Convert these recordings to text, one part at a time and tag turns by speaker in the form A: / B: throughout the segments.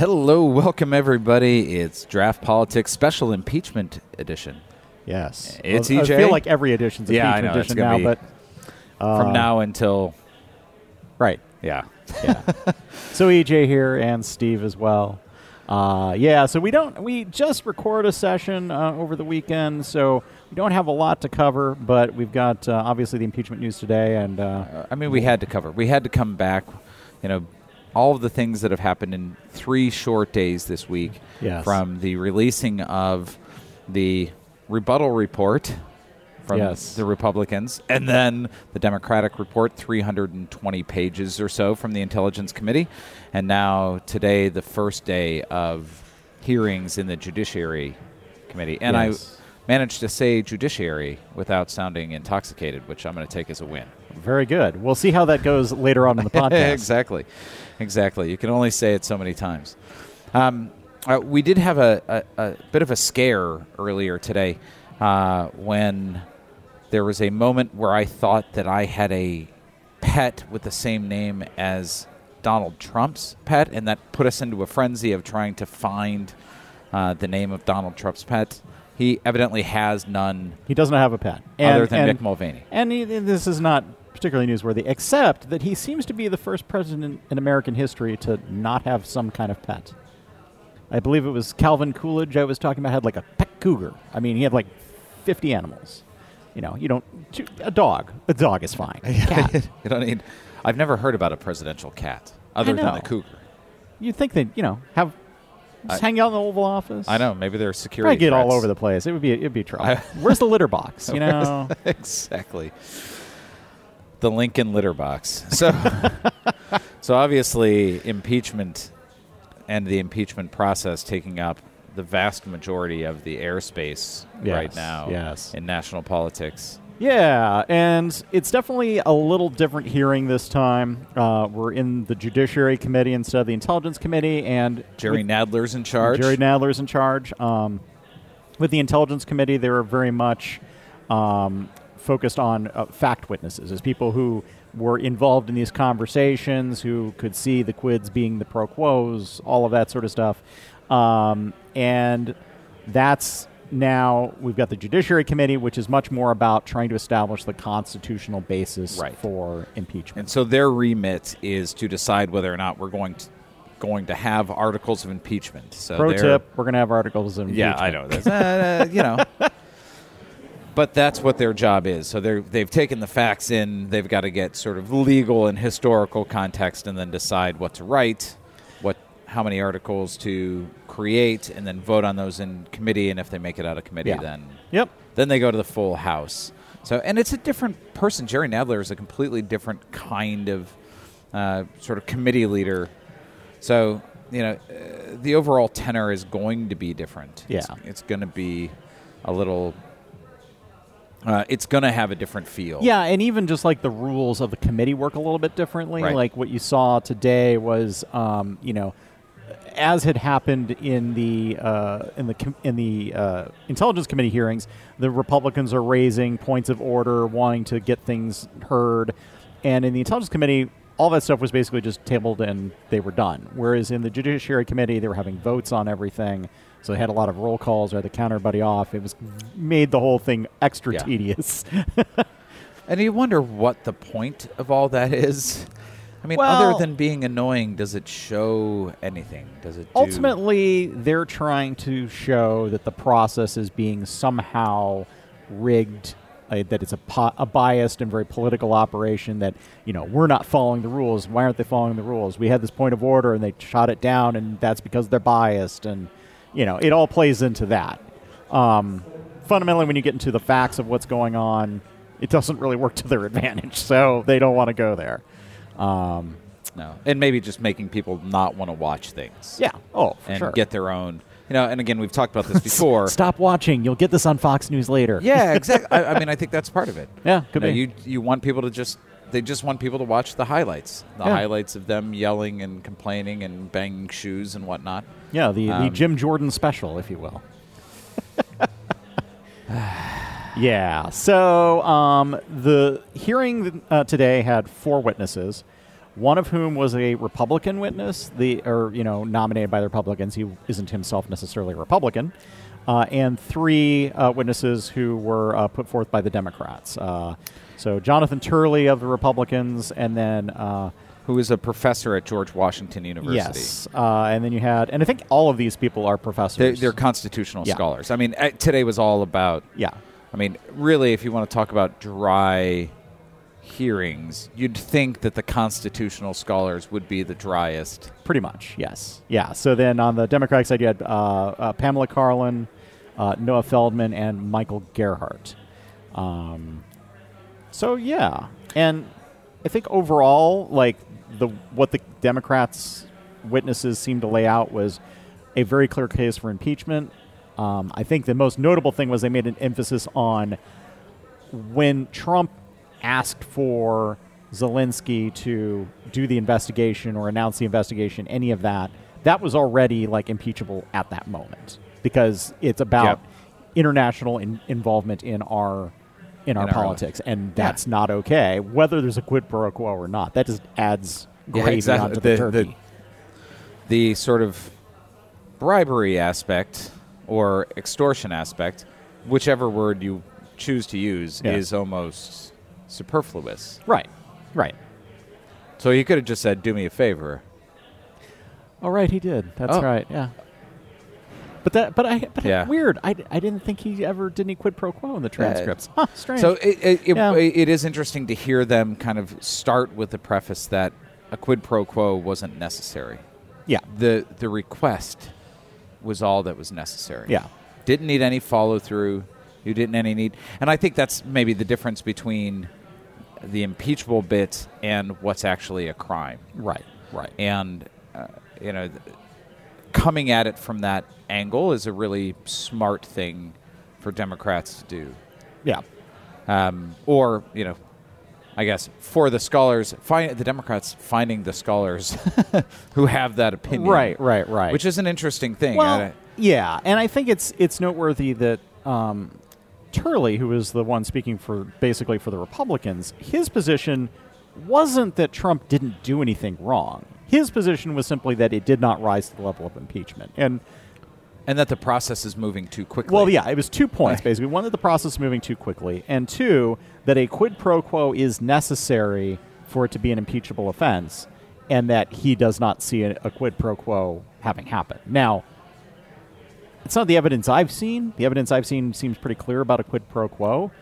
A: Hello, welcome everybody. It's Draught Politics Special Impeachment Edition.
B: Yes,
A: It's
B: I, I feel like every edition's
A: Yeah, I
B: impeachment edition now, but
A: From
B: uh,
A: now until
B: right.
A: yeah.
B: Yeah. so EJ here and Steve as well. Uh, yeah, so we don't we just record a session uh, over the weekend, so we don't have a lot to cover, but we've got uh, obviously the impeachment news today, and uh,
A: Uh, I mean, we had to cover. We had to come back. You know, all of the things that have happened in three short days this week.
B: Yes.
A: From the releasing of the rebuttal report from
B: Yes.
A: the Republicans, and then the Democratic report, 320 pages or so from the Intelligence Committee, and now today, the first day of hearings in the Judiciary Committee. And
B: Yes.
A: I managed to say judiciary without sounding intoxicated, which I'm going to take as a win.
B: very good. We'll see how that goes later on in the podcast.
A: exactly, exactly. You can only say it so many times. Um, uh, we did have a, a, a bit of a scare earlier today uh, when there was a moment where I thought that I had a pet with the same name as Donald Trump's pet, and that put us into a frenzy of trying to find uh, the name of Donald Trump's pet. He evidently has none
B: He doesn't have a pet,
A: other than
B: and-
A: Mick Mulvaney.
B: And he, this is not particularly newsworthy, except that he seems to be the first president in American history to not have some kind of pet. I believe it was Calvin Coolidge I was talking about had like a pet cougar. I mean, he had like 50 animals. You know, you don't a dog. A dog is fine. Cat.
A: you don't need. I've never heard about a presidential cat other than the cougar.
B: You'd think they'd, you know, have just
A: I-
B: hang out in the Oval Office.
A: I know. Maybe they're security.
B: I get all over the place. It would be it'd be trouble.
A: I-
B: Where's the litter box? You know.
A: exactly. The Lincoln litter box. So, so obviously, impeachment and the impeachment process taking up the vast majority of the airspace right now
B: yes.
A: in national politics.
B: Yeah, and it's definitely a little different hearing this time. Uh, we're in the Judiciary Committee instead of the Intelligence Committee, and
A: Jerry Nadler's in charge.
B: Jerry Nadler's in charge. Um, with the Intelligence Committee, they were very much um, focused on uh, fact witnesses, as people who were involved in these conversations, who could see the quids being the pro quos, all of that sort of stuff. Um, and that's now we've got the Judiciary Committee, which is much more about trying to establish the constitutional basis
A: Right.
B: for impeachment.
A: And so their remit is to decide whether or not we're going to going to have articles of impeachment. So
B: Pro tip: We're going to have articles of impeachment. Yeah.
A: I know. That's, uh, you know. But that's what their job is. So they're, they've taken the facts in. They've got to get sort of legal and historical context, and then decide what to write, what, how many articles to create, and then vote on those in committee. And if they make it out of committee,
B: Yeah.
A: then
B: Yep.
A: then they go to the full house. So, and it's a different person. Jerry Nadler is a completely different kind of uh, sort of committee leader. So, you know, uh, the overall tenor is going to be different. It's,
B: Yeah.
A: it's going to be a little. Uh, it's going to have a different feel.
B: Yeah, and even just like the rules of the committee work a little bit differently.
A: Right.
B: Like what you saw today was, um, you know, as had happened in the uh, in the com- in the uh, intelligence committee hearings, the Republicans are raising points of order, wanting to get things heard, and in the intelligence committee. All that stuff was basically just tabled and they were done. Whereas in the Judiciary Committee, they were having votes on everything, so they had a lot of roll calls or the counter everybody off. It was made the whole thing extra
A: Yeah.
B: tedious.
A: And you wonder what the point of all that is. I mean,
B: Well-
A: other than being annoying, does it show anything? Does it do-
B: ultimately they're trying to show that the process is being somehow rigged uh, that it's a, po- a biased and very political operation that you know we're not following the rules why aren't they following the rules we had this point of order and they shot it down and that's because they're biased and you know it all plays into that um, fundamentally when you get into the facts of what's going on it doesn't really work to their advantage so they don't want to go there um,
A: No, and maybe just making people not want to watch things.
B: yeah oh for
A: and
B: sure
A: get their own. You know, and again, we've talked about this before.
B: Stop watching. You'll get this on Fox News later.
A: Yeah, exactly. I, I mean, I think that's part of it.
B: Yeah, could
A: you, know,
B: be.
A: you you want people to just they just want people to watch the highlights, the
B: Yeah.
A: highlights of them yelling and complaining and banging shoes and whatnot.
B: Yeah, the, the
A: Um,
B: Jim Jordan special, if you will. yeah. So um, the hearing uh, today had four witnesses. one of whom was a Republican witness, the or you know nominated by the Republicans. He isn't himself necessarily a Republican, uh, and three uh, witnesses who were uh, put forth by the Democrats. So Jonathan Turley of the Republicans, and then. Uh,
A: Who is a professor at George Washington University?
B: Yes, uh, and then you had, and I think all of these people are professors.
A: They're, they're constitutional
B: Yeah.
A: scholars. I mean, uh, today was all about.
B: yeah,
A: I mean, really, if you want to talk about dry hearings, you'd think that the constitutional scholars would be the driest.
B: Pretty much, yes. Yeah. So then on the Democratic side, you had uh, uh, Pamela Karlan, uh, Noah Feldman, and Michael Gerhardt. Um, so yeah, and I think overall, like the what the Democrats' witnesses seemed to lay out was a very clear case for impeachment. Um, I think the most notable thing was they made an emphasis on when Trump asked for Zelensky to do the investigation or announce the investigation, any of that, that was already like impeachable at that moment because it's about
A: Yep.
B: international in- involvement in our in our
A: In our
B: politics, and that's not okay. Whether there's a quid pro quo or not, that just adds
A: Yeah, exactly.
B: onto the,
A: The-
B: turkey.
A: the- The sort of bribery aspect or extortion aspect, whichever word you choose to use,
B: Yeah.
A: is almost superfluous.
B: right, right.
A: So you could have just said, "Do me a favor."
B: All right, he did. That's
A: Oh.
B: right. Yeah. But that, but I, but
A: Yeah.
B: weird. I, I didn't think he ever did any quid pro quo in the transcripts. huh, strange.
A: So it, it, it,
B: Yeah.
A: it is interesting to hear them kind of start with the preface that a quid pro quo wasn't necessary.
B: yeah,
A: The the request was all that was necessary.
B: yeah,
A: Didn't need any follow through. You didn't any need, and I think that's maybe the difference between the impeachable bit and what's actually a crime.
B: right, right.
A: And uh, you know, th- coming at it from that angle is a really smart thing for Democrats to do.
B: Yeah,
A: um, or you know, I guess for the scholars, find the Democrats finding the scholars who have that opinion,
B: right, right, right.
A: Which is an interesting thing.
B: well,
A: I-
B: yeah, and I think it's it's noteworthy that um, Turley, who is the one speaking for basically for the Republicans, his position wasn't that Trump didn't do anything wrong. His position was simply that it did not rise to the level of impeachment, and
A: and that the process is moving too quickly.
B: Well, yeah, it was two points basically. One, that the process is moving too quickly, and two, that a quid pro quo is necessary for it to be an impeachable offense, and that he does not see a, a quid pro quo having happened. Now, it's not the evidence I've seen. The evidence I've seen seems pretty clear about a quid pro quo.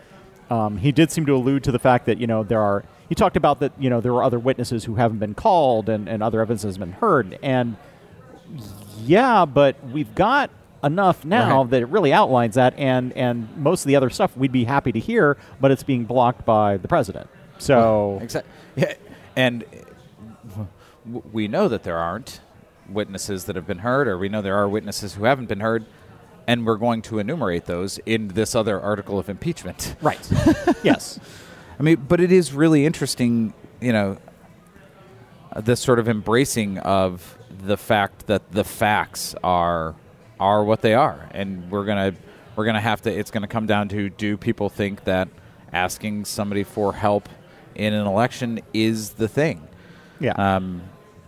B: Um, he did seem to allude to the fact that you know there are. He talked about that you know there were other witnesses who haven't been called and, and other evidence has been heard and yeah, but we've got enough now
A: Right.
B: that it really outlines that, and and most of the other stuff we'd be happy to hear, but it's being blocked by the president. So
A: exactly. Yeah, and we know that there aren't witnesses that have been heard, or we know there are witnesses who haven't been heard, and we're going to enumerate those in this other article of impeachment.
B: right, yes,
A: I mean, but it is really interesting, you know, this sort of embracing of the fact that the facts are are what they are, and we're gonna we're gonna have to. It's gonna come down to do people think that asking somebody for help in an election is the thing?
B: yeah,
A: Um,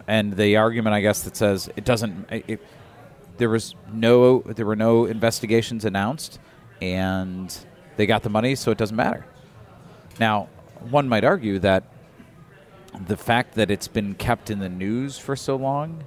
A: and the argument, I guess, that says it doesn't. It, there was no, there were no investigations announced, and they got the money, so it doesn't matter. Now, one might argue that the fact that it's been kept in the news for so long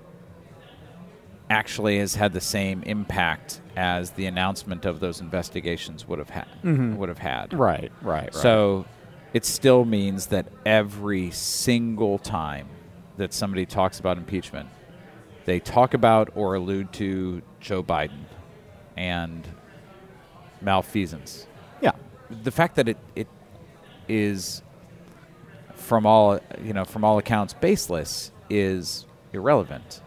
A: actually has had the same impact as the announcement of those investigations would have had. Mm-hmm. Would have had.
B: right, right, right.
A: So it still means that every single time that somebody talks about impeachment, they talk about or allude to Joe Biden and malfeasance.
B: yeah,
A: The fact that it, it is from all you know from all accounts baseless is irrelevant.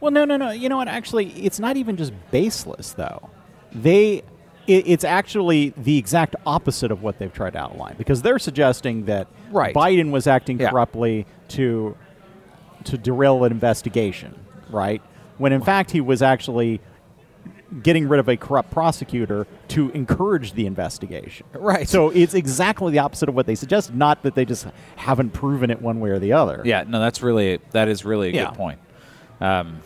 B: Well, no, no, no. You know what? Actually, it's not even just baseless, though. They, it, it's actually the exact opposite of what they've tried to outline because they're suggesting that
A: Right.
B: Biden was acting
A: Yeah.
B: corruptly to to derail an investigation, right? When in fact he was actually getting rid of a corrupt prosecutor to encourage the investigation.
A: Right.
B: So it's exactly the opposite of what they suggest. Not that they just haven't proven it one way or the other.
A: Yeah, no, that's really that is really a
B: Yeah.
A: good point. Um,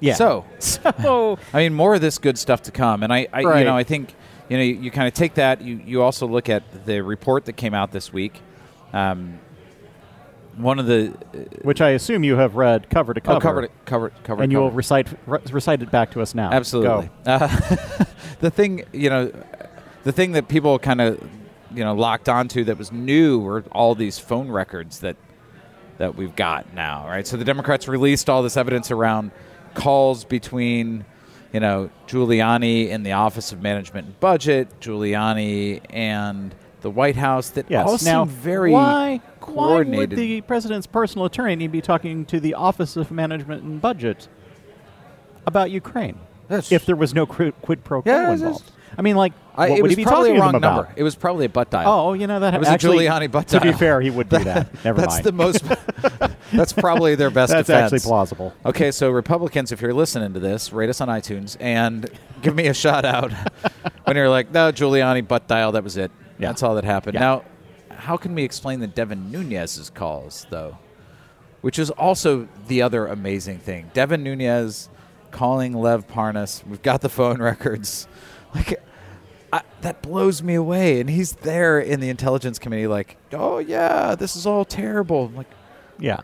B: Yeah.
A: So,
B: so
A: I mean, more of this good stuff to come, and I, I you know, I think you know, you, you kind of take that. You you also look at the report that came out this week. Um, one of the
B: which I assume you have read cover to cover.
A: oh, covered it, covered, covered,
B: and you will recite re- recite it back to us now.
A: Absolutely. Uh, the thing, you know, the thing that people kind of, you know, locked onto that was new were all these phone records that that we've got now, right? So the Democrats released all this evidence around calls between, you know, Giuliani and the Office of Management and Budget, Giuliani and the White House that
B: Yes.
A: all
B: now,
A: seem very
B: why,
A: coordinated.
B: Why would the president's personal attorney be talking to the Office of Management and Budget about Ukraine
A: That's-
B: if there was no quid, quid pro quo
A: Yeah,
B: involved? I mean, like,
A: I-
B: what would
A: was
B: he be
A: probably
B: talking
A: a wrong
B: about?
A: number. It was probably a butt dial.
B: Oh, you know that
A: It was
B: actually,
A: a Giuliani butt dial.
B: To be fair, he would do that. Never
A: that's
B: mind.
A: the most. that's probably their best.
B: That's
A: defense.
B: actually plausible.
A: Okay, so Republicans, if you're listening to this, rate us on iTunes and give me a shout out when you're like, no, Giuliani butt dial. That was it.
B: Yeah.
A: That's all that happened.
B: Yeah.
A: Now, how can we explain the Devin Nunes's calls though? Which is also the other amazing thing. Devin Nunes calling Lev Parnas. We've got the phone records. Like. I, that blows me away, and he's there in the intelligence committee, like, "Oh yeah, this is all terrible." I'm like,
B: Yeah.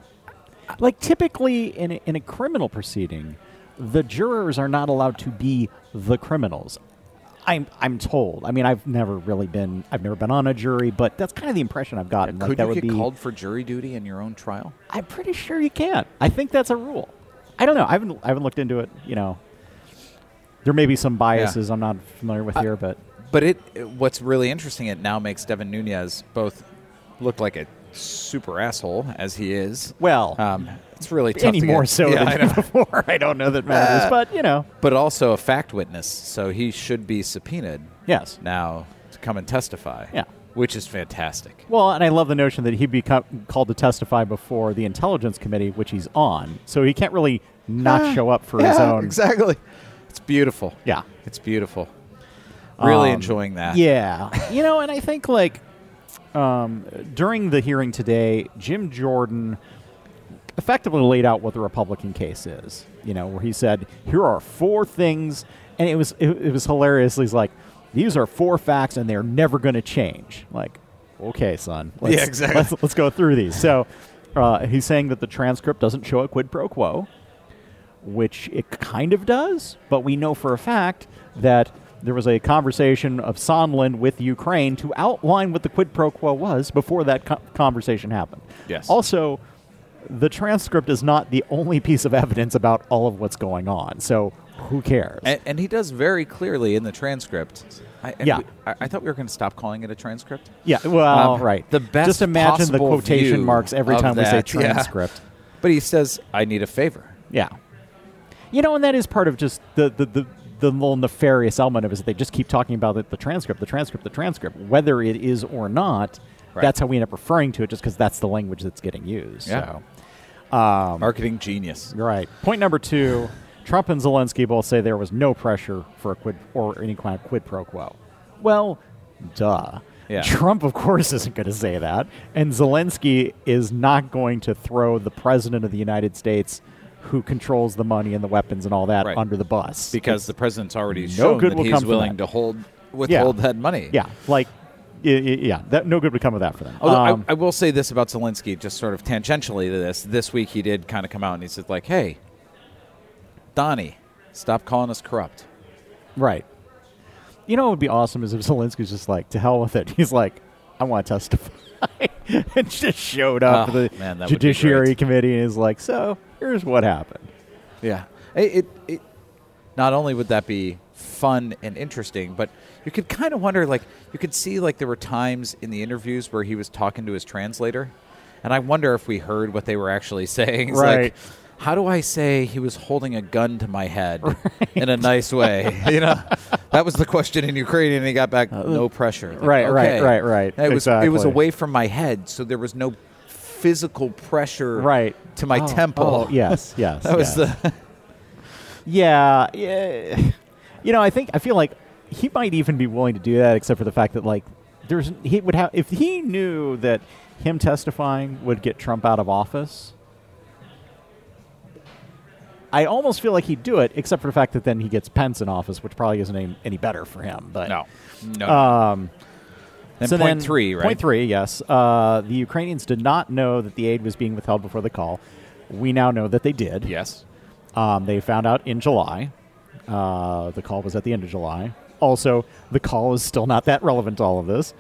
B: Like typically in a, in a criminal proceeding, the jurors are not allowed to be the criminals. I'm I'm told. I mean, I've never really been I've never been on a jury, but that's kind of the impression I've gotten. like
A: could
B: that
A: you
B: would
A: get
B: be
A: called for jury duty in your own trial?
B: I'm pretty sure you can. I think that's a rule. I don't know. I haven't I haven't looked into it, you know. There may be some biases I'm not familiar with here, but
A: But it, it- what's really interesting, it now makes Devin Nunes both look like a super asshole as he is.
B: well,
A: Um, it's really tough
B: any
A: to
B: more
A: get-
B: so
A: Yeah, I
B: than
A: know.
B: before. I don't know that matters,
A: Uh,
B: but you know,
A: but also a fact witness, so he should be subpoenaed
B: yes.
A: now to come and testify.
B: Yeah.
A: which is fantastic.
B: Well, and I love the notion that he'd be co- called to testify before the Intelligence Committee, which he's on. So he can't really not show up for his own.
A: Exactly. It's beautiful.
B: Yeah.
A: It's beautiful. Really
B: Um,
A: enjoying that.
B: Yeah. you know, and I think, like, um, during the hearing today, Jim Jordan effectively laid out what the Republican case is. You know, where he said, "Here are four things," and it was it, it was hilarious. He's like, "These are four facts, and they're never going to change." Like, okay, son. Let's,
A: Yeah, exactly.
B: Let's, let's go through these. So, uh, he's saying that the transcript doesn't show a quid pro quo, which it kind of does, but we know for a fact that. There was a conversation of Sondland with Ukraine to outline what the quid pro quo was before that co- conversation happened.
A: Yes.
B: Also, the transcript is not the only piece of evidence about all of what's going on. So who cares?
A: And, and he does very clearly in the transcript. I,
B: Yeah.
A: we- I, I thought we were going to stop calling it a transcript.
B: yeah, well,
A: Um,
B: right.
A: the best
B: Just imagine the quotation marks every time we say
A: that, yeah.
B: transcript.
A: But he says, I need a favor.
B: Yeah. You know, and that is part of just the the, the, the little nefarious element of it is that they just keep talking about the, the transcript, the transcript, the transcript. Whether it is or not,
A: Right.
B: that's how we end up referring to it just because that's the language that's getting used.
A: Yeah.
B: So. Um,
A: Marketing genius.
B: Right. Point number two Trump and Zelensky both say there was no pressure for a quid or any kind of quid pro quo. Well, duh.
A: Yeah.
B: Trump, of course, isn't going to say that. And Zelensky is not going to throw the president of the United States, who controls the money and the weapons and all that,
A: Right.
B: under the bus.
A: Because the president's already
B: No
A: shown
B: good
A: that he's willing
B: that.
A: to hold withhold that money.
B: yeah, like, yeah, that, no good would come of that for them.
A: Although
B: Um,
A: I, I will say this about Zelensky, just sort of tangentially to this. This week he did kind of come out and he said, like, "Hey, Donnie, stop calling us corrupt."
B: Right. You know what would be awesome is if Zelensky's just like, to hell with it. He's like, I want to testify. and just showed up
A: Oh,
B: to the
A: man,
B: Judiciary. Committee and is like, so here's what happened.
A: Yeah. It, it, it not only would that be fun and interesting, but you could kind of wonder like you could see like there were times in the interviews where he was talking to his translator, and I wonder if we heard what they were actually saying. It's
B: Right.
A: Like, how do I say he was holding a gun to my head in a nice way? you know, that was the question in Ukrainian, and he got back no pressure. Like,
B: Uh, right, right,
A: okay.
B: right, right.
A: It was it was away from my head, so there was no physical pressure
B: Right.
A: to my
B: Oh,
A: temple.
B: oh, yes, yes.
A: That was
B: yes.
A: the
B: Yeah, yeah. You know, I think I feel like he might even be willing to do that, except for the fact that like there's he would have if he knew that him testifying would get Trump out of office. I almost feel like he'd do it, except for the fact that then he gets Pence in office, which probably isn't any, any better for him. But
A: No, no.
B: um,
A: and
B: so
A: point
B: then-
A: three, right?
B: Point three, yes. Uh, the Ukrainians did not know that the aid was being withheld before the call. We now know that they did.
A: Yes.
B: Um, they found out in July. Uh, the call was at the end of July. Also, the call is still not that relevant to all of this.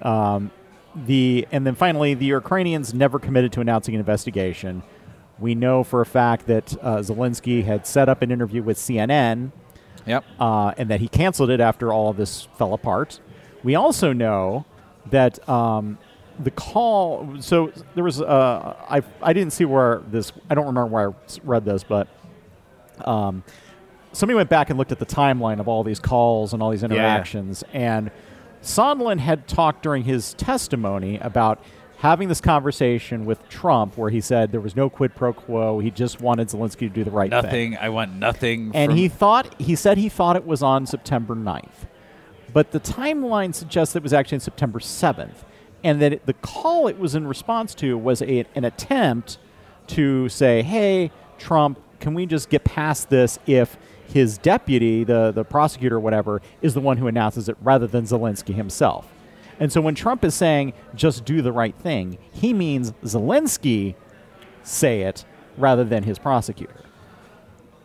B: Um, the and then finally, the Ukrainians never committed to announcing an investigation. We know for a fact that uh, Zelensky had set up an interview with CNN
A: Yep.
B: uh, and that he canceled it after all of this fell apart. We also know that um, the call. So there was. Uh, I I didn't see where this. I don't remember where I read this, but um, somebody went back and looked at the timeline of all these calls and all these interactions, and Sondland had talked during his testimony about having this conversation with Trump, where he said there was no quid pro quo. He just wanted Zelensky to do the right thing
A: Nothing. I want nothing.
B: and he thought he said he thought it was on September 9th. But the timeline suggests that it was actually on September 7th and that it, the call it was in response to was a, an attempt to say, "Hey, Trump, can we just get past this if his deputy, the the prosecutor or whatever, is the one who announces it rather than Zelensky himself?" And so when Trump is saying just do the right thing, he means Zelensky say it rather than his prosecutor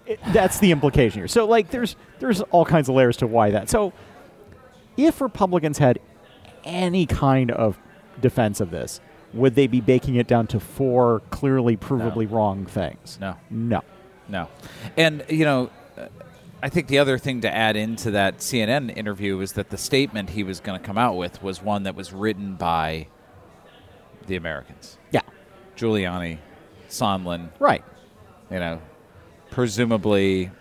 B: it, that's the implication here. So like there's there's all kinds of layers to why that. So if Republicans had any kind of defense of this, would they be baking it down to four clearly provably wrong things?
A: No.
B: No.
A: No. And, you know, uh, I think the other thing to add into that CNN interview was that the statement he was going to come out with was one that was written by the Americans.
B: Yeah.
A: Giuliani, Sondland,
B: Right.
A: you know, presumably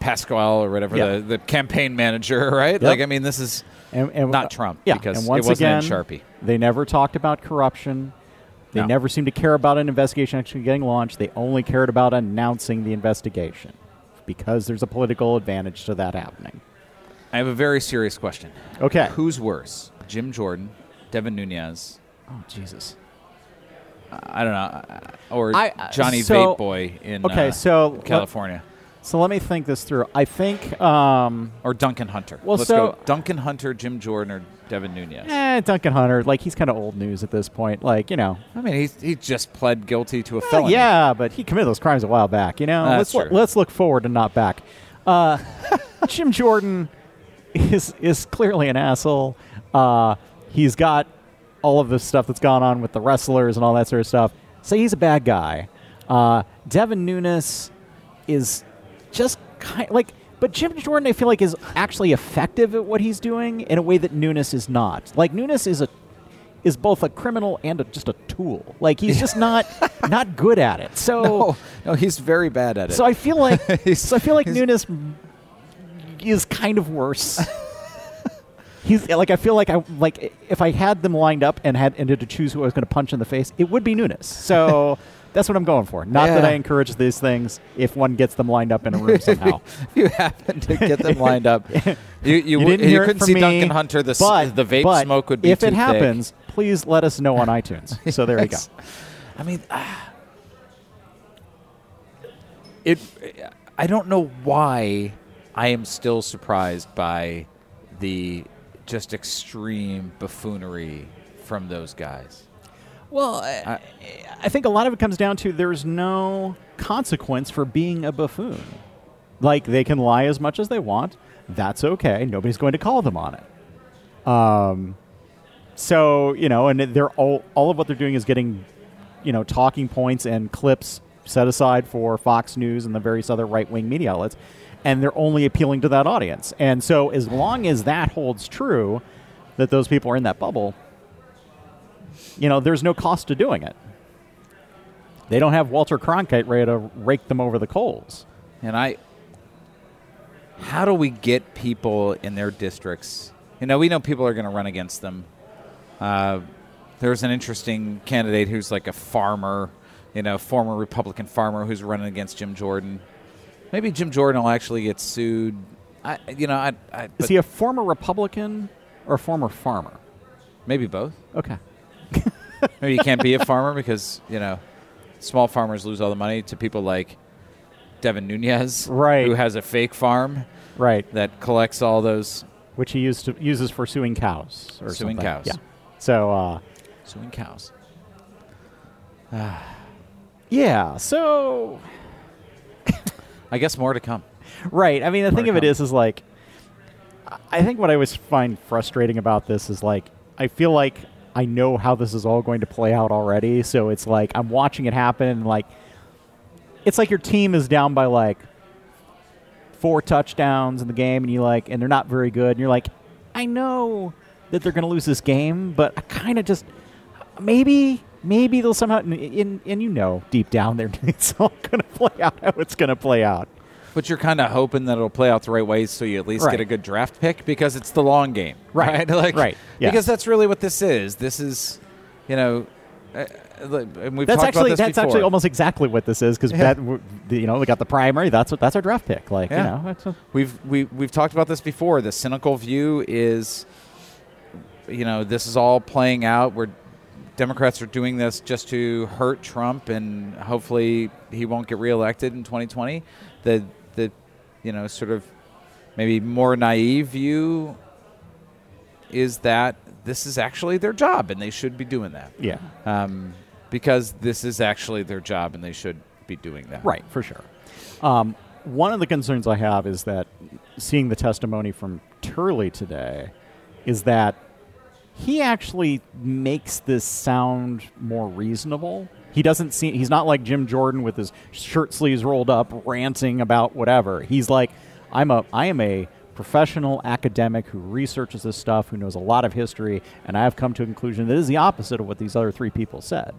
A: Pasquale or whatever,
B: Yeah.
A: the, the campaign manager, right?
B: Yep.
A: Like, I mean, this is
B: And, and
A: not Trump
B: Yeah.
A: because
B: and once
A: it wasn't
B: again,
A: in Sharpie.
B: They never talked about corruption. They
A: No.
B: never seemed to care about an investigation actually getting launched. They only cared about announcing the investigation because there's a political advantage to that happening.
A: I have a very serious question.
B: Okay.
A: Who's worse, Jim Jordan, Devin Nunes,
B: Oh Jesus.
A: I don't know, or
B: I- uh,
A: Johnny
B: so-
A: Vape Boy in
B: Okay,
A: uh,
B: so
A: California,
B: So let me think this through. I think, um,
A: or Duncan Hunter.
B: Well,
A: Let's
B: so-
A: go Duncan Hunter, Jim Jordan, or Devin Nunes.
B: eh, Duncan Hunter, like he's kind of old news at this point. Like you know,
A: I mean, he he just pled guilty to a
B: Well,
A: felony.
B: yeah, but he committed those crimes a while back. You know, let's let's look forward and not back. Uh, Jim Jordan is is clearly an asshole. Uh, he's got all of this stuff that's gone on with the wrestlers and all that sort of stuff. So he's a bad guy. Uh, Devin Nunes is just kind like, but Jim Jordan, I feel like, is actually effective at what he's doing in a way that Nunes is not. Like Nunes is a is both a criminal and a, just a tool. Like he's just not not good at it. So
A: No, no, he's very bad at it.
B: so I feel like so I feel like Nunes is kind of worse. He's like I feel like I like if I had them lined up and had and had to choose who I was going to punch in the face, it would be Nunes. So that's what I'm going for. Not that I encourage these things if one gets them lined up in a room somehow.
A: if you happen to get them lined up, you you,
B: You didn't
A: you
B: hear
A: couldn't see
B: me,
A: Duncan Hunter. The s-
B: but,
A: the vape
B: but
A: smoke would be
B: if it
A: thick.
B: happens, please let us know on iTunes. So there you go.
A: I mean, ah, it. I don't know why I am still surprised by the just extreme buffoonery from those guys.
B: Well, I, I think a lot of it comes down to there's no consequence for being a buffoon. Like they can lie as much as they want. That's okay. Nobody's going to call them on it. Um, so you know, and they're all all of what they're doing is getting, you know, talking points and clips set aside for Fox News and the various other right wing media outlets, and they're only appealing to that audience. And so, as long as that holds true, that those people are in that bubble, you know, there's no cost to doing it. They don't have Walter Cronkite ready to rake them over the coals.
A: And I, how do we get people in their districts? You know, we know people are going to run against them. Uh, there's an interesting candidate who's like a farmer, you know, former Republican farmer who's running against Jim Jordan. maybe Jim Jordan will actually get sued. I, you know, I, I
B: Is he a former Republican or a former farmer?
A: maybe both.
B: Okay.
A: Maybe you can't be a farmer because you know small farmers lose all the money to people like Devin Nunes,
B: Right.
A: Who has a fake farm
B: Right.
A: that collects all those
B: Which he used to, uses for suing cows or
A: Suing
B: something.
A: cows.
B: Yeah. So, uh,
A: suing cows.
B: yeah. So,
A: I guess more to come.
B: right. I mean, the
A: More
B: thing of it
A: come.
B: is, is like, I- I think what I always find frustrating about this is like, I feel like I know how this is all going to play out already. So it's like I'm watching it happen, and like, it's like your team is down by like four touchdowns in the game, and you like, and they're not very good, and you're like, I know that they're going to lose this game, but I kind of just maybe. Maybe they'll somehow, and, and, and you know, deep down there, it's all going to play out how it's going to play out.
A: But you're kind of hoping that it'll play out the right way, so you at least
B: Right.
A: get a good draft pick because it's the long game,
B: Right.
A: like,
B: Right.
A: Because that's really what this is. This is, you know, uh, uh, and we've
B: That's
A: talked
B: actually
A: about this before.
B: that's
A: before.
B: actually almost exactly what this is because
A: Yeah.
B: you know we got the primary. That's what that's our draft pick. Like
A: Yeah.
B: you know,
A: We've we, we've talked about this before. The cynical view is, you know, this is all playing out. Where Democrats are doing this just to hurt Trump, and hopefully he won't get reelected in 2020. The the, you know, sort of maybe more naive view is that this is actually their job, and they should be doing that.
B: yeah,
A: Um, because this is actually their job, and they should be doing that.
B: right for sure. Um, one of the concerns I have is that seeing the testimony from Turley today is that he actually makes this sound more reasonable. He doesn't seem he's not like Jim Jordan with his shirt sleeves rolled up ranting about whatever. He's like I'm a I am a professional academic who researches this stuff, who knows a lot of history, and I have come to a conclusion that is the opposite of what these other three people said.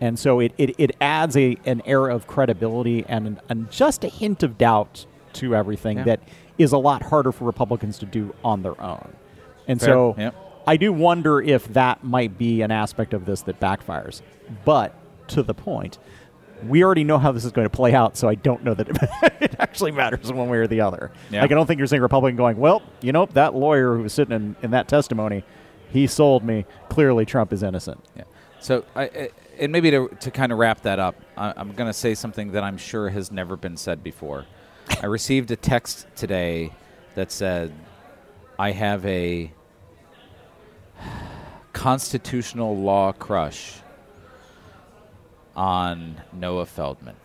B: And so it, it, it adds a an air of credibility and, and just a hint of doubt to everything
A: Yeah.
B: that is a lot harder for Republicans to do on their own. And
A: Fair.
B: so
A: Yep.
B: I do wonder if that might be an aspect of this that backfires. But to the point, we already know how this is going to play out, so I don't know that it, it actually matters one way or the other.
A: Yeah.
B: Like, I don't think you're seeing Republican going, well, you know, that lawyer who was sitting in, in that testimony, he sold me. Clearly, Trump is innocent.
A: Yeah. So, I- and maybe to, to kind of wrap that up, I, I'm going to say something that I'm sure has never been said before. I received a text today that said, I have a constitutional law crush on Noah Feldman.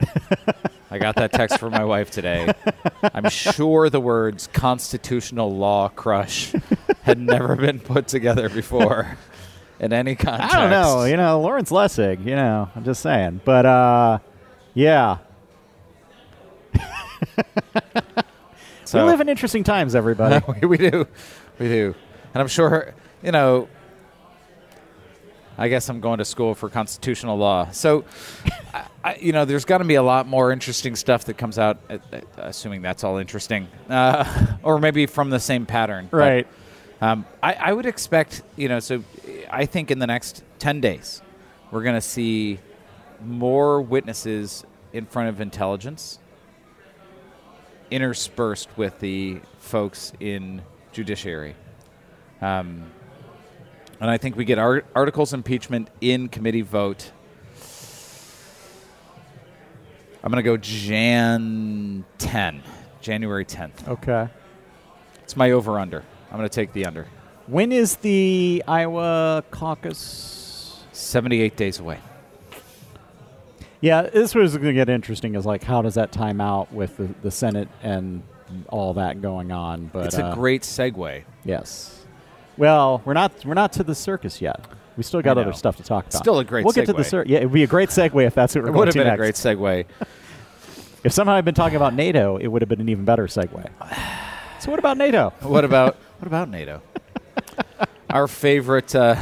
A: I got that text from my wife today. I'm sure the words constitutional law crush had never been put together before in any context.
B: I don't know. You know, Lawrence Lessig, you know, I'm just saying. But, uh, yeah.
A: So,
B: we live in interesting times, everybody.
A: we, we do. We do. And I'm sure, you know, I guess I'm going to school for constitutional law. So, I, you know, there's got to be a lot more interesting stuff that comes out, uh, uh, assuming that's all interesting, uh, or maybe from the same pattern. But,
B: right.
A: um, I, I would expect, you know, so I think in the next 10 days, we're going to see more witnesses in front of intelligence interspersed with the folks in judiciary. Um, and I think we get ar- articles impeachment in committee vote. I'm going to go Jan 10, January 10th.
B: Okay.
A: It's my over under. I'm going to take the under.
B: When is the Iowa caucus?
A: 78 days away.
B: Yeah, this was going to get interesting. Is like, how does that time out with the, the Senate and all that going on? But
A: it's
B: uh,
A: a great segue.
B: yes. Well, we're not we're not to the circus yet. We still got other stuff to talk about.
A: Still a great
B: We'll get to the circus. Yeah, it would be a great segue if that's what we're
A: It
B: going
A: would have
B: to
A: been a great segue.
B: If somehow I'd been talking about NATO, it would have been an even better segue. So what about NATO?
A: what about what about NATO? our favorite, uh,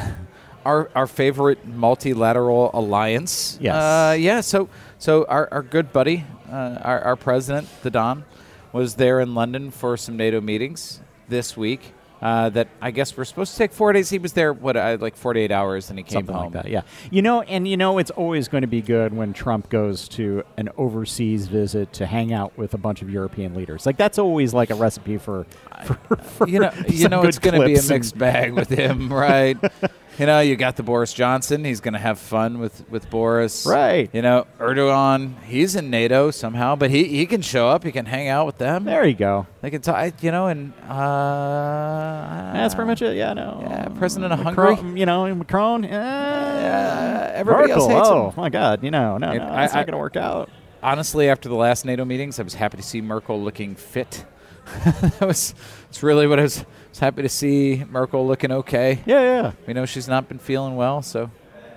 A: our our favorite multilateral alliance.
B: Yes.
A: Uh, yeah. So so our, our good buddy, uh, our our president, the Don, was there in London for some NATO meetings this week. Uh, that I guess we're supposed to take four days. He was there, what, uh, like 48 hours, and he came
B: Something
A: home.
B: like that, yeah. You know, and you know, it's always going to be good when Trump goes to an overseas visit to hang out with a bunch of European leaders. Like that's always like a recipe for, for, for
A: you know, you know, it's going to be a mixed bag with him, right? you know, you got the Boris Johnson. He's going to have fun with with Boris,
B: Right.
A: You know, Erdogan. He's in NATO somehow, but he he can show up. He can hang out with them.
B: There you go.
A: They can talk. You know, and uh,
B: That's pretty much it. Yeah, no.
A: Yeah, president of Hungary.
B: You know, Macron. Uh,
A: Yeah, everybody
B: Merkel,
A: else hates
B: oh
A: him.
B: my God! You know, no, no,
A: I-
B: it's not going to work out.
A: honestly, after the last NATO meetings, I was happy to see Merkel looking fit. that was it's really what I was happy to see Merkel looking okay.
B: Yeah, yeah.
A: We know she's not been feeling well, so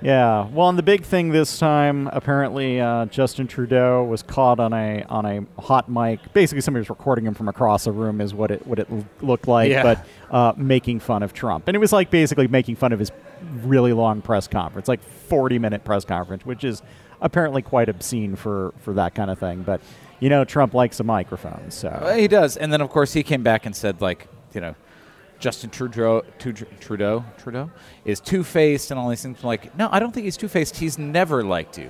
B: Yeah. Well, and the big thing this time, apparently, uh, Justin Trudeau was caught on a on a hot mic. Basically, somebody was recording him from across the room, is what it what it looked like.
A: Yeah.
B: But uh, making fun of Trump, and it was like basically making fun of his really long press conference, like forty minute press conference, which is apparently quite obscene for for that kind of thing. But you know, Trump likes a microphone, so
A: Well, he does. And then, of course, he came back and said, like, you know, Justin Trudeau, Trudeau, Trudeau, is two faced and all these things. I'm like, no, I don't think he's two faced. He's never liked you.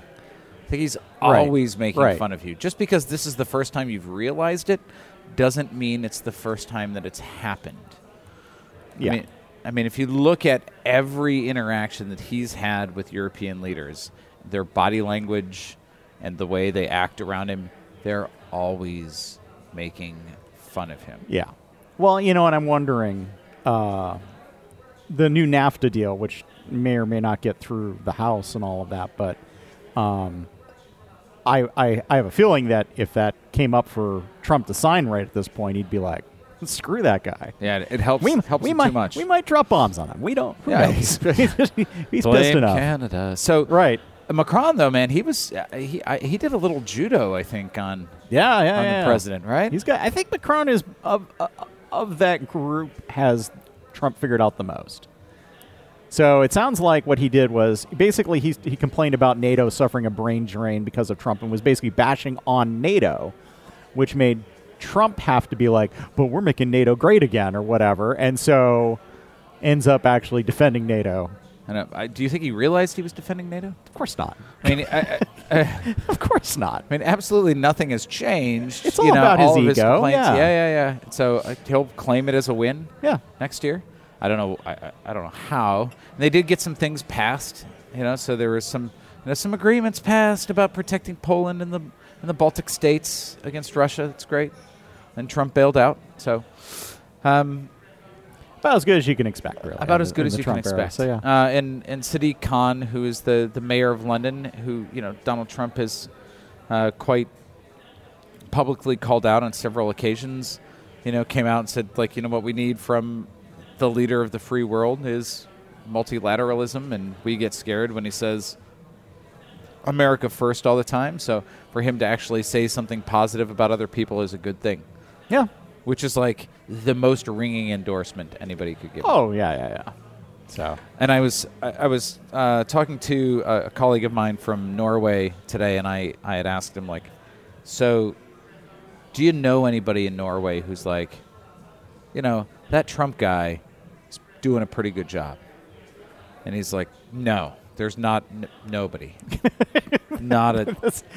A: I think he's
B: Right.
A: always making
B: Right.
A: fun of you. Just because this is the first time you've realized it doesn't mean it's the first time that it's happened.
B: yeah.
A: I mean, I mean, if you look at every interaction that he's had with European leaders, their body language and the way they act around him, they're always making fun of him.
B: Yeah. Well, you know, and I'm wondering uh, the new NAFTA deal, which may or may not get through the House and all of that, but um, I, I I have a feeling that if that came up for Trump to sign right at this point, he'd be like, "Screw that guy."
A: Yeah, it helps.
B: We,
A: helps
B: we might
A: too much.
B: we might drop bombs on him. We don't. Who
A: Yeah,
B: knows?
A: he's-
B: he's pissed enough.
A: Canada. So
B: Right.
A: Macron, though, man, he was uh, he I, he did a little judo, I think, on
B: Yeah, yeah,
A: on
B: yeah.
A: the president, right?
B: He's got. I think Macron is of uh, of that group has Trump figured out the most. So it sounds like what he did was basically he he complained about NATO suffering a brain drain because of Trump and was basically bashing on NATO, which made Trump have to be like, "But we're making NATO great again" or whatever, and so ends up actually defending NATO.
A: And, uh, I, do you think he realized he was defending NATO?
B: Of course not.
A: I mean, I, I, I,
B: of course not.
A: I mean, absolutely nothing has changed.
B: It's
A: you
B: all
A: know,
B: about his
A: all his
B: ego,
A: complaints-
B: yeah.
A: yeah, yeah, yeah. So uh, he'll claim it as a win
B: Yeah.
A: next year. I don't know. I, I, I don't know how. And they did get some things passed. You know, so there was some you know, some agreements passed about protecting Poland and the and the Baltic states against Russia. That's great. And Trump bailed out. So. Um,
B: About as good as you can expect, really.
A: about as good as you can
B: Trump era.
A: expect.
B: So yeah.
A: uh, and and Sadiq Khan, who is the the mayor of London, who you know Donald Trump has uh, quite publicly called out on several occasions. You know, came out and said like, you know, what we need from the leader of the free world is multilateralism, and we get scared when he says America first all the time. So for him to actually say something positive about other people is a good thing,
B: yeah.
A: Which is like the most ringing endorsement anybody could give.
B: Oh yeah, yeah, yeah. So
A: And I was I, I was uh, talking to a, a colleague of mine from Norway today, and I, I had asked him like, so do you know anybody in Norway who's like, you know, that Trump guy is doing a pretty good job? And he's like, no, there's not n- nobody, not a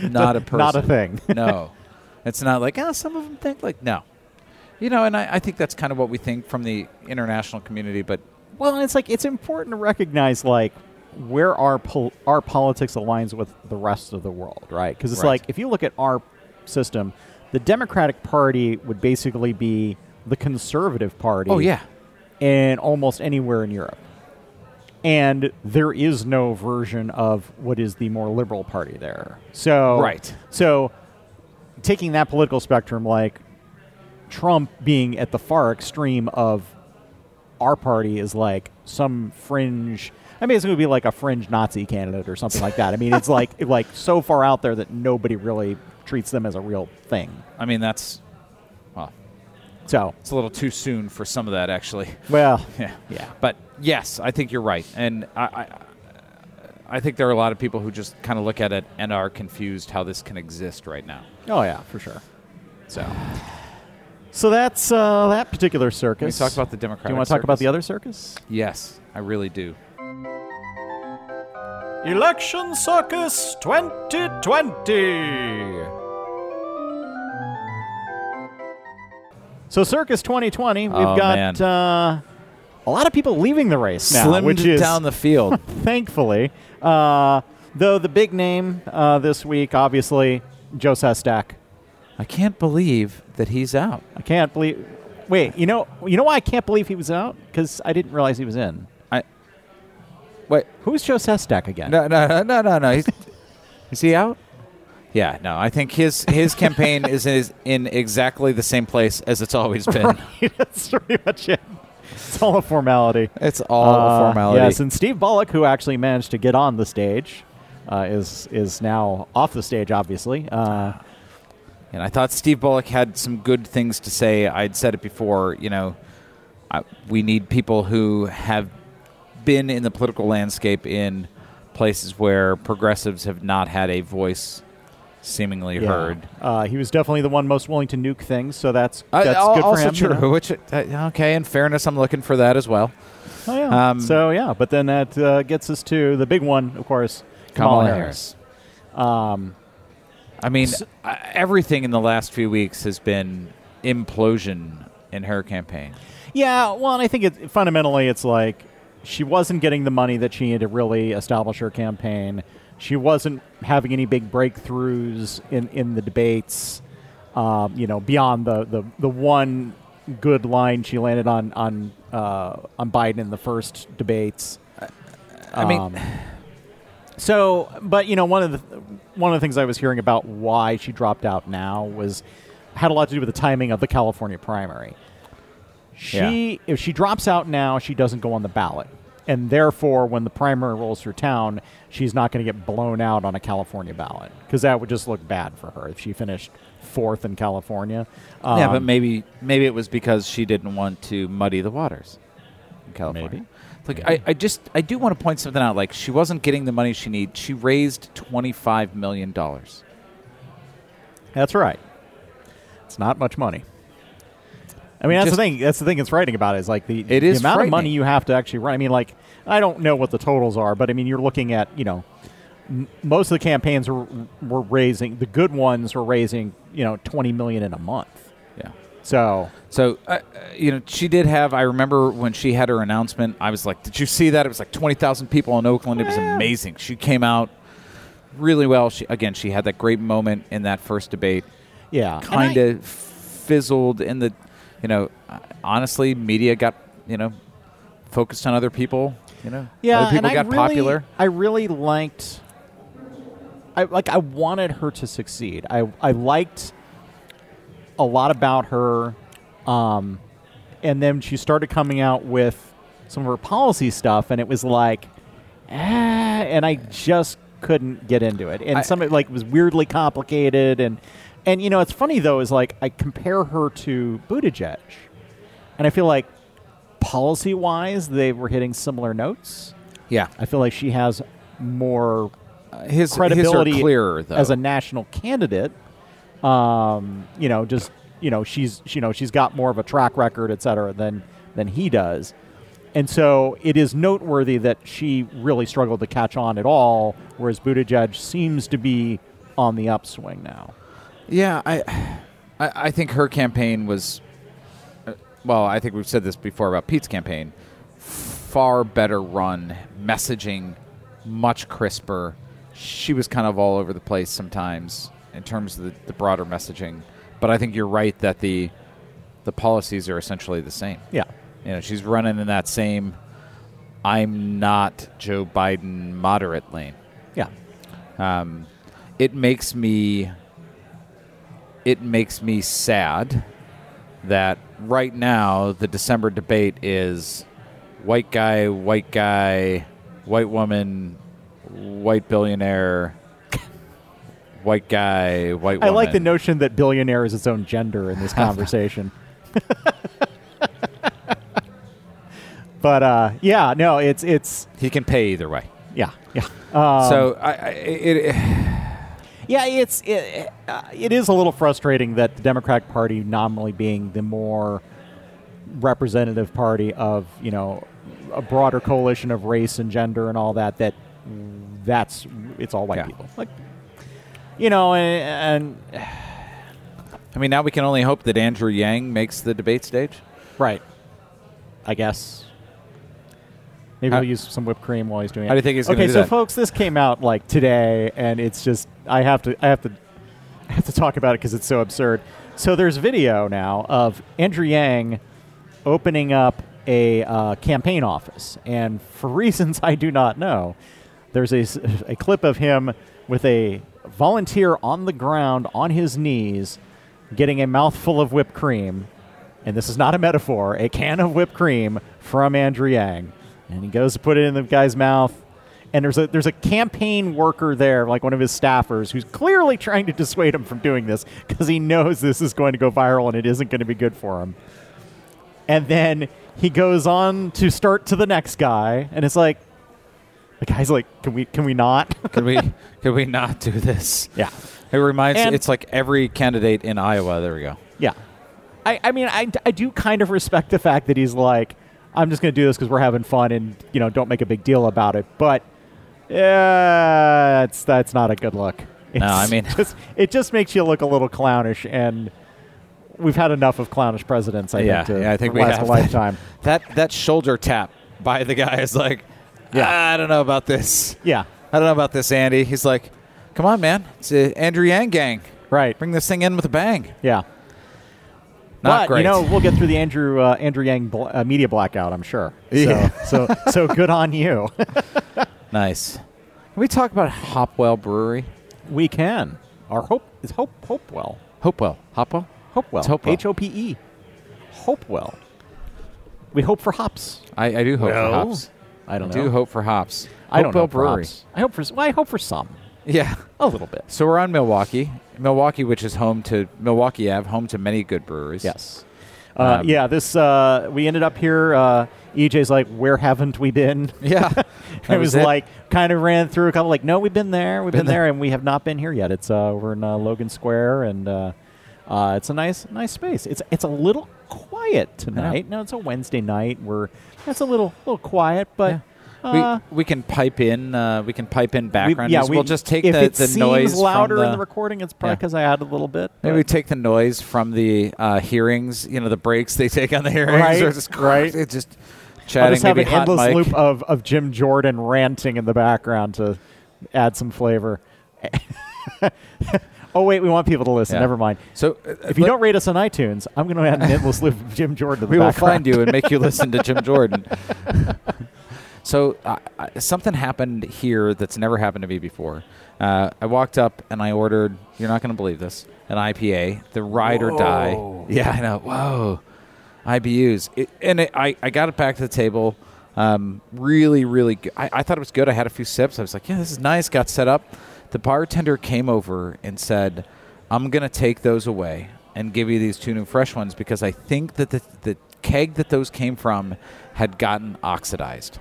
A: not a person,
B: not a thing.
A: no, it's not like oh, some of them think like no, you know, and I, I think that's kind of what we think from the international community, but
B: Well, and it's like it's important to recognize like where our pol- our politics aligns with the rest of the world, right? Because it's
A: Right.
B: like if you look at our system, the Democratic Party would basically be the conservative party.
A: oh yeah,
B: in almost anywhere in Europe. And there is no version of what is the more liberal party there. So
A: Right.
B: So taking that political spectrum, like Trump being at the far extreme of our party is like some fringe. I mean, it's going to be like a fringe Nazi candidate or something like that. I mean, it's like like so far out there that nobody really treats them as a real thing.
A: I mean that's well,
B: So,
A: it's a little too soon for some of that actually.
B: well,
A: Yeah,
B: yeah.
A: But yes, I think you're right, and I, I, I think there are a lot of people who just kind of look at it and are confused how this can exist right now.
B: Oh yeah, for sure. So, So that's uh, that particular circus.
A: Can we talk about the Democratic
B: Do you want to talk about the other circus?
A: Yes, I really do.
B: Election Circus 2020. So Circus 2020, we've
A: Oh,
B: got
A: man.
B: uh, a lot of people leaving the race now,
A: Slimmed
B: which is
A: down the field.
B: thankfully. Uh, though the big name uh, this week, obviously, Joe Sestak.
A: I can't believe that he's out.
B: I can't believe. Wait, you know, you know why I can't believe he was out? Because I didn't realize he was in.
A: I wait.
B: Who's Joe Sestak again?
A: No, no, no, no, no. no. He's, is he out? Yeah, no. I think his his campaign is, is in exactly the same place as it's always been.
B: That's pretty much it. It's all a formality.
A: It's all a
B: Uh,
A: formality.
B: Yes, and Steve Bullock, who actually managed to get on the stage, uh, is is now off the stage. Obviously, uh,
A: And I thought Steve Bullock had some good things to say. I'd said it before. You know, I, we need people who have been in the political landscape in places where progressives have not had a voice seemingly
B: yeah.
A: heard.
B: Uh, he was definitely the one most willing to nuke things, so that's
A: Uh,
B: that's
A: al-
B: good for
A: also
B: him. you
A: true.
B: know?
A: Which uh, okay. In fairness, I'm looking for that as well.
B: Oh yeah.
A: Um,
B: so yeah, but then that uh, gets us to the big one, of course, Kamala, Harris. Um,
A: I mean,
B: S-
A: uh, everything in the last few weeks has been implosion in her campaign.
B: Yeah, well, and I think it, fundamentally it's like she wasn't getting the money that she needed to really establish her campaign. She wasn't having any big breakthroughs in, in the debates, um, you know, beyond the, the, the one good line she landed on on uh, on Biden in the first debates.
A: I mean,
B: Um, so, but you know, one of the one of the things I was hearing about why she dropped out now was had a lot to do with the timing of the California primary. She, if she drops out now, she doesn't go on the ballot, and therefore, when the primary rolls through town, she's not going to get blown out on a California ballot because that would just look bad for her if she finished fourth in California.
A: yeah, but
B: Um,
A: maybe maybe it was because she didn't want to muddy the waters in California.
B: Maybe.
A: Like I, I just I do want to point something out. Like she wasn't getting the money she needed. She raised twenty five million dollars.
B: That's right. It's not much money. I mean, that's
A: Just-
B: the thing. That's the thing It's writing about it is like the,
A: It
B: the amount of money you have to actually run. I mean, like I don't know what the totals are, but I mean, you're looking at you know, m- most of the campaigns were, were raising the good ones were raising you know twenty million in a month.
A: Yeah.
B: So
A: So, uh, uh, you know, she did have. I remember when she had her announcement. I was like, "Did you see that?" It was like twenty thousand people in Oakland. It was amazing. She came out really well. She again, she had that great moment in that first debate.
B: yeah,
A: Kind of fizzled in the, you know, uh, honestly, media got you know focused on other people. You know,
B: Yeah,
A: other people
B: and
A: got
B: I really,
A: popular.
B: I really liked. I like. I wanted her to succeed. I I liked a lot about her, um, and then she started coming out with some of her policy stuff, and it was like, ah, and I just couldn't get into it. And
A: I-
B: some of it like was weirdly complicated, and and you know it's funny though is like I compare her to Buttigieg, and I feel like policy wise they were hitting similar notes.
A: Yeah,
B: I feel like she has more
A: Uh, his
B: credibility
A: his are clearer though.
B: as a national candidate. Um, you know, just you know, she's you know she's got more of a track record, et cetera, than than he does. And so it is noteworthy that she really struggled to catch on at all, whereas Buttigieg seems to be on the upswing now.
A: Yeah, I, I, I think her campaign was, uh, well, I think we've said this before about Pete's campaign, far better run, messaging much crisper. She was kind of all over the place sometimes in terms of the, the broader messaging, but I think you're right that the, the policies are essentially the same.
B: Yeah.
A: You know, she's running in that same, I'm not Joe Biden moderate lane
B: Yeah.
A: um, it makes me it makes me sad that right now the December debate is white guy, white guy, white woman, white billionaire, white guy, white
B: I like the notion that billionaire is its own gender in this conversation. but uh, yeah, no, it's it's
A: he can pay either way.
B: yeah, yeah. Um,
A: so I, I, it,
B: Yeah, it's it, uh, it is a little frustrating that the Democratic Party, nominally being the more representative party of you know a broader coalition of race and gender and all that, that that's it's all white
A: Yeah.
B: people. Like, you know, and, and
A: I mean, now we can only hope that Andrew Yang makes the debate stage.
B: right, I guess. Maybe
A: How-
B: we'll use some whipped cream while he's doing it.
A: How do you think he's gonna
B: Okay,
A: do
B: so
A: that?
B: folks, this came out like today, and it's just I have to I have to I have to talk about it because it's so absurd. So there's video now of Andrew Yang opening up a uh, campaign office, and for reasons I do not know, there's a, s- a clip of him with a volunteer on the ground on his knees, getting a mouthful of whipped cream, and this is not a metaphor, a can of whipped cream from Andrew Yang, and he goes to put it in the guy's mouth. And there's a there's a campaign worker there, like one of his staffers, who's clearly trying to dissuade him from doing this because he knows this is going to go viral and it isn't going to be good for him. And then he goes on to start to the next guy, and it's like, the guy's like, "Can we? Can we not?"
A: Could we could we not do this?
B: yeah,
A: It reminds
B: And-
A: it's like every candidate in Iowa. There we go.
B: yeah. I, I mean, I, I do kind of respect the fact that he's like, "I'm just going to do this because we're having fun, and you know, don't make a big deal about it." But yeah, that's that's not a good look.
A: No, I mean-
B: just, it just makes you look a little clownish, and we've had enough of clownish presidents. I
A: yeah,
B: think to
A: yeah, I think we
B: last
A: have
B: a lifetime.
A: That that shoulder tap by the guy is like,
B: Yeah.
A: "Ah, I don't know about this.
B: yeah,
A: I don't know about this, Andy. He's like, come on, man. It's a Andrew Yang gang.
B: right.
A: Bring this thing in with a bang.
B: Yeah.
A: Not
B: but
A: great.
B: you know, we'll get through the Andrew uh, Andrew Yang bl- uh, media blackout. I'm sure.
A: Yeah.
B: So so so good on you.
A: nice. Can we talk about Hopwell Brewery?
B: we can. Our hope is hope Hopewell.
A: Hopewell. Hopwell?
B: Hopewell.
A: It's Hopewell.
B: H O P E. Hopewell. We hope for hops.
A: I, I do hope
B: Well,
A: for hops.
B: I don't know.
A: I
B: know.
A: do hope for hops.
B: I don't
A: Hopewell
B: know for hops. I hope for s- well, I hope for some.
A: Yeah.
B: A little bit.
A: So we're on Milwaukee. Milwaukee, which is home to Milwaukee Ave, home to many good breweries.
B: Yes. Uh,
A: Um,
B: yeah, this uh, we ended up here. Uh, EJ's like, where haven't we been?
A: Yeah.
B: it was
A: was it.
B: like kind of ran through a couple like no we've been there we've been,
A: Been
B: there.
A: there.
B: and we have not been here yet it's uh we're in uh, Logan Square and uh, uh, it's a nice nice space it's it's a little quiet tonight no it's a Wednesday night we're it's a little little quiet but uh,
A: we, we can pipe in uh, we can pipe in
B: we-
A: background
B: yeah we,
A: we'll just take
B: if
A: the,
B: it
A: the
B: seems
A: noise
B: louder
A: from
B: in the recording it's probably
A: Yeah.
B: because I added a little bit
A: Maybe we take the noise from the uh, hearings, you know, the breaks they take on the hearings.
B: Right,
A: or just,
B: right.
A: It's just
B: I'll just have an endless
A: mic.
B: loop of, of Jim Jordan ranting in the background to add some flavor oh wait we want people to listen
A: Yeah.
B: never mind
A: So uh,
B: If you
A: let-
B: don't rate us on iTunes, I'm going to add an endless loop of Jim Jordan. To the
A: we will
B: background.
A: find you and make you listen to Jim Jordan. so uh, something happened here that's never happened to me before. Uh, I walked up and I ordered. You're not going to believe this. An IPA, the ride or die. Yeah, I know. Whoa, IBUs. It, and it, I I got it back to the table. Um, really, really good. I, I thought it was good. I had a few sips. I was like, yeah, this is nice. Got set up. The bartender came over and said, I'm going to take those away and give you these two new fresh ones because I think that the, the keg that those came from had gotten oxidized.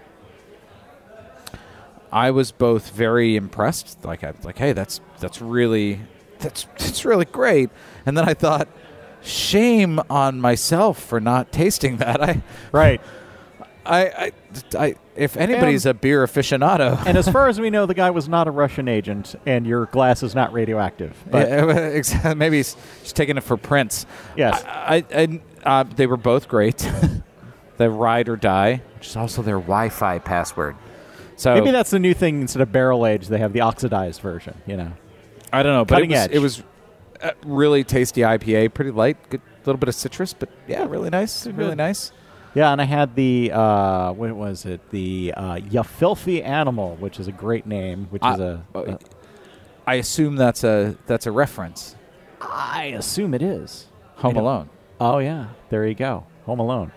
A: I was both very impressed. Like I like, hey, that's that's really that's that's really great. And then I thought, shame on myself for not tasting that. I
B: Right.
A: I, I, I if anybody's a beer aficionado,
B: And as far as we know, the guy was not a Russian agent, and your glass is not radioactive. But
A: Yeah, maybe he's just taking it for Prince.
B: Yes.
A: I, I, I uh, they were both great. the ride or die, which is also their Wi-Fi password. So
B: maybe that's the new thing. Instead of barrel aged, they have the oxidized version. You know.
A: I don't know, but
B: Cutting
A: it was, it was a really tasty IPA, pretty light, good little bit of citrus, but yeah, really nice, really nice.
B: Yeah, and I had the uh, what was it? The uh, Ya Filthy Animal, which is a great name. Which
A: I-
B: is a,
A: uh,
B: a
A: I assume that's a that's a reference.
B: I assume it is
A: Home Alone.
B: Oh yeah, there you go. Home Alone.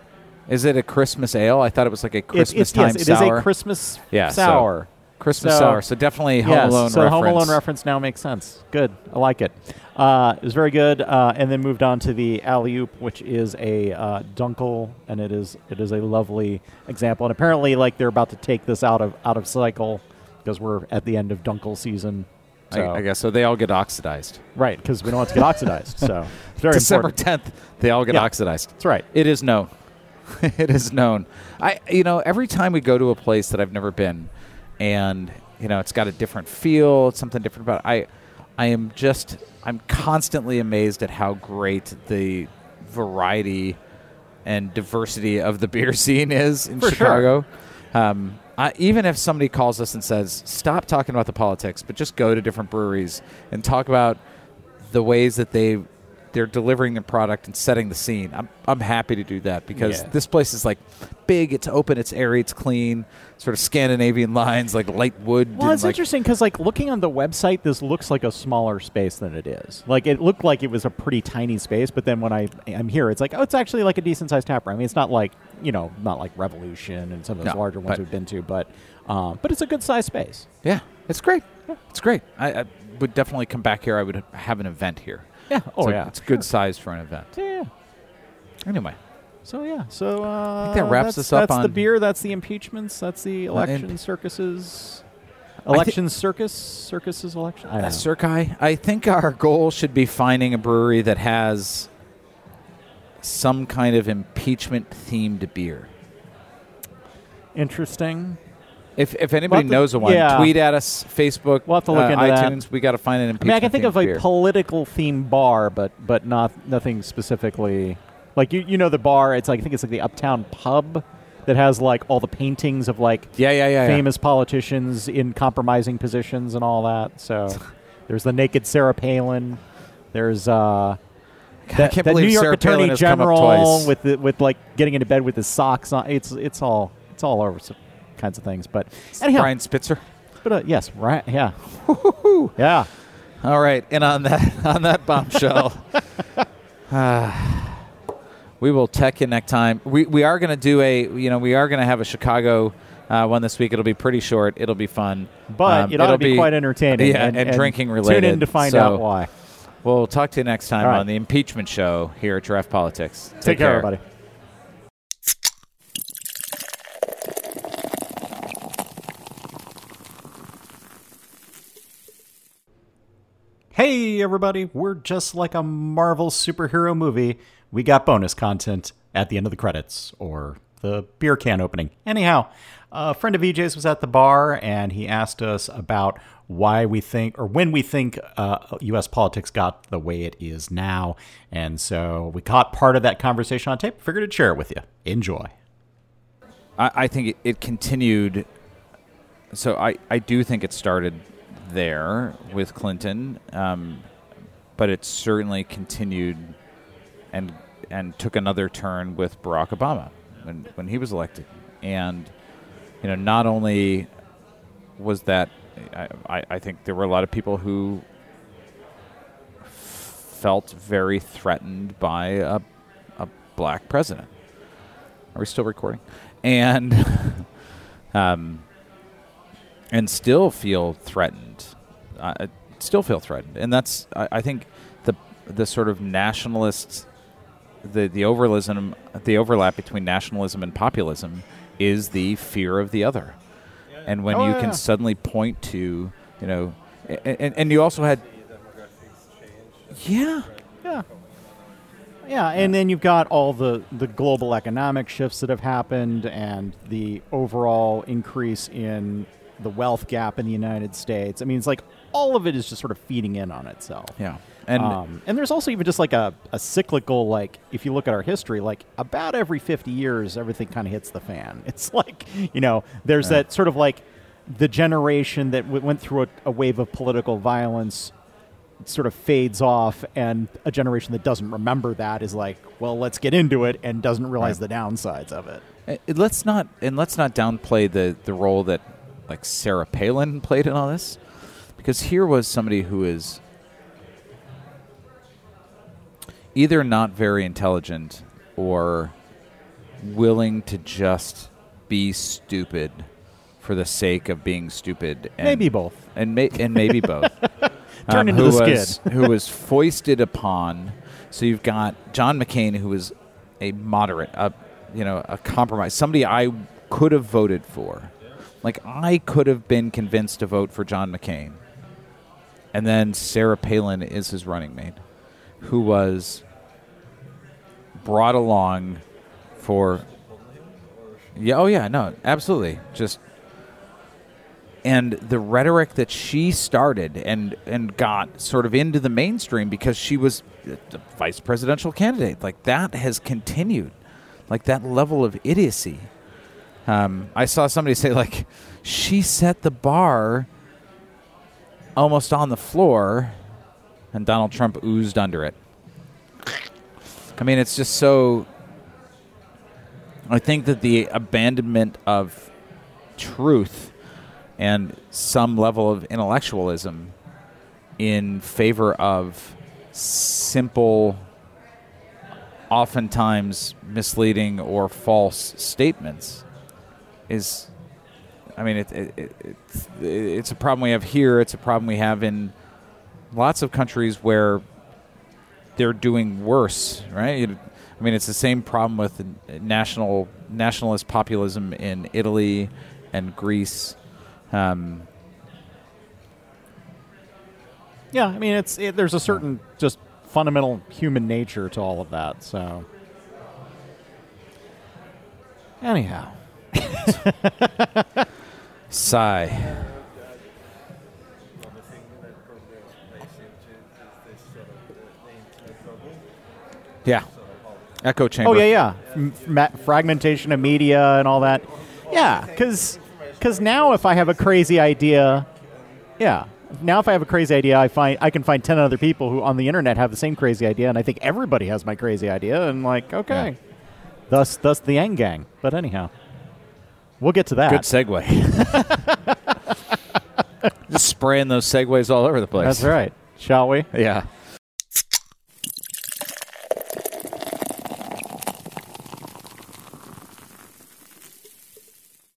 A: Is it a Christmas ale? I thought it was like a
B: It-
A: Christmas time
B: yes, it is a Christmas
A: Yeah, so-
B: sour.
A: Christmas
B: so-
A: sour. So definitely Home
B: yes,
A: Alone
B: so
A: reference.
B: Home Alone reference now makes sense. Good, I like it. Uh, it was very good, uh, and then moved on to the alley oop, which is a uh, dunkel, and it is it is a lovely example. And apparently, like they're about to take this out of out of cycle because we're at the end of dunkel season. So,
A: I, I guess so. They all get oxidized.
B: right, because we don't want to get oxidized. So
A: December. 10th, they all get
B: Yeah.
A: oxidized.
B: That's right.
A: It is known. it is known. I you know every time we go to a place that I've never been, and you know it's got a different feel, it's something different about. It, I I am just I'm constantly amazed at how great the variety and diversity of the beer scene is in
B: For sure.
A: Chicago. Um, I, even if somebody calls us and says, "Stop talking about the politics, but just go to different breweries and talk about the ways that they they're delivering the product and setting the scene," I'm I'm happy to do that because
B: Yeah.
A: this place is like big, it's open, it's airy, it's clean, sort of Scandinavian lines, like light wood.
B: Well, it's
A: like-
B: interesting because, like, looking on the website, this looks like a smaller space than it is. Like, it looked like it was a pretty tiny space, but then when I am here, it's like, oh, it's actually like a decent sized tap room. I mean, it's not like you know, not like Revolution and some of those
A: No,
B: larger ones we've been to, but um, but it's a good sized space.
A: Yeah, it's great. It's great. I, I would definitely come back here. I would have an event here.
B: Yeah. Oh
A: It's like-
B: yeah.
A: it's good size for an event.
B: Yeah.
A: Anyway,
B: So yeah. So uh,
A: that wraps
B: that's,
A: us up
B: That's the beer. That's the impeachments. That's the election circuses. Election circus. Circuses election. I know.
A: uh, Circi, I think our goal should be finding a brewery that has some kind of impeachment themed beer.
B: Interesting.
A: If, if anybody
B: to-
A: knows of one,
B: yeah.
A: tweet at us, Facebook,
B: We'll have to look
A: uh,
B: into that.
A: iTunes. We got to find an
B: I mean. I can think of
A: themed
B: a
A: beer.
B: political themed bar, but but not nothing specifically. Like you, you know, the bar. It's like I think it's like the Uptown Pub that has like all the paintings of like
A: yeah, yeah, yeah, yeah.
B: famous politicians in compromising positions and all that. So there's the naked Sarah Palin. There's uh,
A: I
B: that,
A: can't
B: that
A: believe
B: New York
A: Sarah
B: Attorney General with the, with like getting into bed with his socks on. It's it's all it's all over kinds of things. But anyhow,
A: Brian Spitzer.
B: but uh, yes, right, yeah, yeah.
A: All right, and on that on that bombshell, ah, we will tech you next time. We we are going to do a you know we are going to have a Chicago uh, one this week. It'll be pretty short. It'll be fun,
B: But
A: Um,
B: it
A: it'll
B: be, quite entertaining.
A: Yeah, and, drinking related.
B: Tune in to find
A: So
B: out why.
A: We'll talk to you next time
B: right.
A: on the impeachment show here at Draught Politics.
B: Take, care, everybody. Hey, everybody. We're just like a Marvel superhero movie. We got bonus content at the end of the credits or the beer can opening. Anyhow, a friend of EJ's was at the bar and he asked us about why we think or when we think uh, U.S. politics got the way it is now. And so we caught part of that conversation on tape. Figured I'd share it with you. Enjoy.
A: I, I think it, it continued. So I, I do think it started there with Clinton, um, but it certainly continued and and took another turn with Barack Obama when when he was elected, and you know not only was that I, I, think there were a lot of people who felt very threatened by a, a black president. Are we still recording? And um, and still feel threatened. Uh, still feel threatened, and that's I, I think the the sort of nationalist, the the overlism, the overlap between nationalism and populism is the fear of the other, and when
B: Oh,
A: you
B: yeah.
A: can suddenly point to you know, and, and, and you also had yeah
B: Yeah. Yeah, and then you've got all the, the global economic shifts that have happened and the overall increase in the wealth gap in the United States. I mean, it's like all of it is just sort of feeding in on itself.
A: yeah and
B: um, and there's also even just like a, a cyclical, like, if you look at our history, like about every 50 years, everything kind of hits the fan. It's like, you know, there's that sort of like the generation that w- went through a, a wave of political violence sort of fades off, and a generation that doesn't remember that is like, well, let's get into it, and doesn't realize
A: Right.
B: the downsides of it.
A: Uh, let's not and let's not downplay the the role that like Sarah Palin played in all this, because here was somebody who is either not very intelligent or willing to just be stupid for the sake of being stupid. And,
B: Maybe both.
A: and may, and maybe both.
B: Turn um, into
A: who
B: the
A: was,
B: skid.
A: who was foisted upon. So you've got John McCain, who was a moderate, a you know, a compromise, somebody I could have voted for. Like I could have been convinced to vote for John McCain, and then Sarah Palin is his running mate, who was brought along for. Yeah. Oh yeah. No. Absolutely. Just and the rhetoric that she started and and got sort of into the mainstream because she was the vice presidential candidate like that has continued like that level of idiocy um, i saw somebody say like she set the bar almost on the floor and donald trump oozed under it. I mean it's just so i think that the abandonment of truth and some level of intellectualism in favor of simple, oftentimes misleading or false statements is, I mean, it, it, it, it's, it's a problem we have here. It's a problem we have in lots of countries where they're doing worse, right? I mean, it's the same problem with national nationalist populism in Italy and Greece um,
B: yeah, I mean, it's it, there's a certain just fundamental human nature to all of that. So, anyhow,
A: sigh. Yeah. Echo chamber.
B: Oh yeah, yeah. M- fragmentation of media and all that. Yeah, because because now if I have a crazy idea, yeah. Now if I have a crazy idea, I find I can find ten other people who on the internet have the same crazy idea, and I think everybody has my crazy idea, and like okay, yeah. thus thus the Yang Gang. But anyhow, we'll get to that.
A: Good segue. Just spraying those segues all over the place.
B: That's right. Shall we?
A: Yeah.